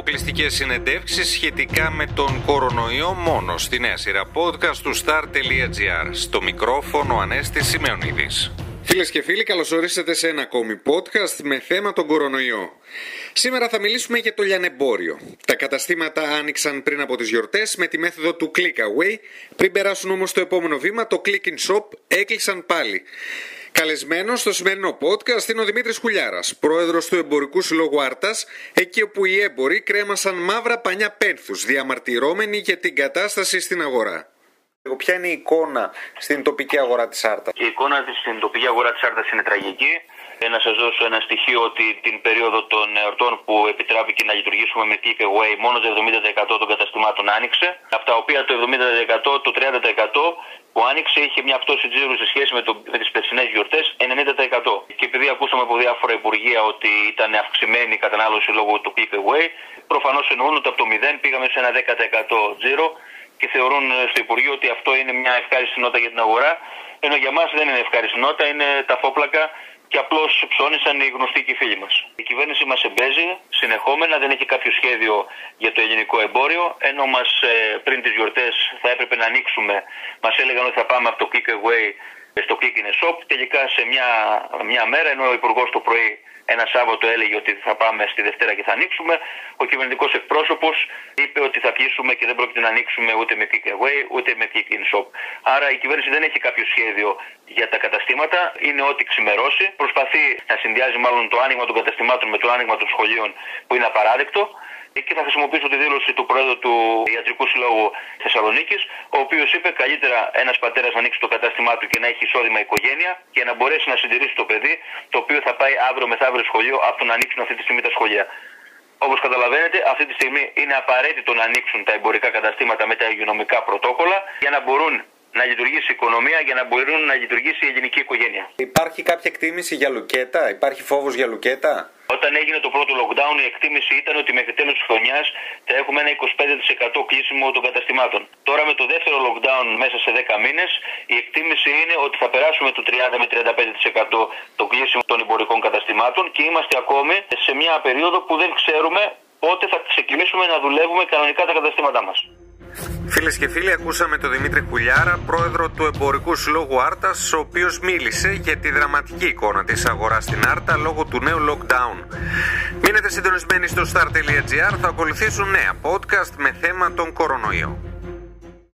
αποκλειστικές συνεντεύξεις σχετικά με τον κορονοϊό μόνο στη νέα σειρά podcast του star.gr. Στο μικρόφωνο Ανέστη Σημεωνίδη. Φίλες και φίλοι, καλώς ορίσατε σε ένα ακόμη podcast με θέμα τον κορονοϊό. Σήμερα θα μιλήσουμε για το λιανεμπόριο. Τα καταστήματα άνοιξαν πριν από τις γιορτές με τη μέθοδο του click away. Πριν περάσουν όμως το επόμενο βήμα, το click in shop έκλεισαν πάλι. Καλεσμένος στο σημερινό podcast είναι ο Δημήτρης Χουλιάρας, πρόεδρος του Εμπορικού Συλλόγου Άρτας, εκεί όπου οι έμποροι κρέμασαν μαύρα πανιά πένθους, διαμαρτυρώμενοι για την κατάσταση στην αγορά. Ποια είναι η εικόνα στην τοπική αγορά της Άρτας; Η εικόνα στην τοπική αγορά της Άρτας είναι τραγική. Ε, να σας δώσω ένα στοιχείο ότι την περίοδο των εορτών που επιτράπηκε να λειτουργήσουμε με take away, μόνο το 70% των καταστημάτων άνοιξε. Από τα οποία το 70%, το 30% που άνοιξε είχε μια πτώση τζίρου σε σχέση με, το, με τις περσινές γιορτές 90%. Και επειδή ακούσαμε από διάφορα υπουργεία ότι ήταν αυξημένη η κατανάλωση λόγω του take away, προφανώς εννοούν ότι από το 0 πήγαμε σε ένα 10% τζίρο και θεωρούν στο Υπουργείο ότι αυτό είναι μια ευχάριστη νότα για την αγορά. Ενώ για μας δεν είναι ευχάριστη νότα, είναι τα φόπλακα και απλώς ψώνησαν οι γνωστοί και οι φίλοι μας. Η κυβέρνηση μας εμπέζει συνεχόμενα, δεν έχει κάποιο σχέδιο για το ελληνικό εμπόριο. Ενώ μας ε, πριν τις γιορτές θα έπρεπε να ανοίξουμε, μας έλεγαν ότι θα πάμε από το click away στο click in shop. Τελικά σε μια, μια μέρα, ενώ ο Υπουργός το πρωί ένα Σάββατο έλεγε ότι θα πάμε στη Δευτέρα και θα ανοίξουμε. Ο κυβερνητικός εκπρόσωπος είπε ότι θα κλείσουμε και δεν πρόκειται να ανοίξουμε ούτε με click away ούτε με click in shop. Άρα η κυβέρνηση δεν έχει κάποιο σχέδιο για τα καταστήματα. Είναι ό,τι ξημερώσει. Προσπαθεί να συνδυάζει μάλλον το άνοιγμα των καταστημάτων με το άνοιγμα των σχολείων που είναι απαράδεκτο. Εκεί θα χρησιμοποιήσω τη δήλωση του Πρόεδρου του Ιατρικού Συλλόγου Θεσσαλονίκης, ο οποίος είπε καλύτερα ένας πατέρας να ανοίξει το κατάστημά του και να έχει εισόδημα οικογένεια και να μπορέσει να συντηρήσει το παιδί, το οποίο θα πάει αύριο μεθαύριο σχολείο, από το να ανοίξουν αυτή τη στιγμή τα σχολεία. Όπως καταλαβαίνετε, αυτή τη στιγμή είναι απαραίτητο να ανοίξουν τα εμπορικά καταστήματα με τα υγειονομικά πρωτόκολλα για να μπορούν να λειτουργήσει η οικονομία, για να μπορούν να λειτουργήσει η ελληνική οικογένεια. Υπάρχει κάποια εκτίμηση για λουκέτα, υπάρχει φόβος για λουκέτα; Όταν έγινε το πρώτο lockdown, η εκτίμηση ήταν ότι μέχρι τέλος της χρονιάς θα έχουμε ένα 25% κλείσιμο των καταστημάτων. Τώρα με το δεύτερο lockdown μέσα σε 10 μήνες, η εκτίμηση είναι ότι θα περάσουμε το 30 με 35% το κλείσιμο των εμπορικών καταστημάτων και είμαστε ακόμη σε μια περίοδο που δεν ξέρουμε πότε θα ξεκινήσουμε να δουλεύουμε κανονικά τα καταστήματά μας. Φίλες και φίλοι, ακούσαμε τον Δημήτρη Κουλιάρα, πρόεδρο του Εμπορικού Συλλόγου Άρτας, ο οποίος μίλησε για τη δραματική εικόνα της αγοράς στην Άρτα λόγω του νέου lockdown. Μείνετε συντονισμένοι στο star.gr, θα ακολουθήσουν νέα podcast με θέμα τον κορονοϊό.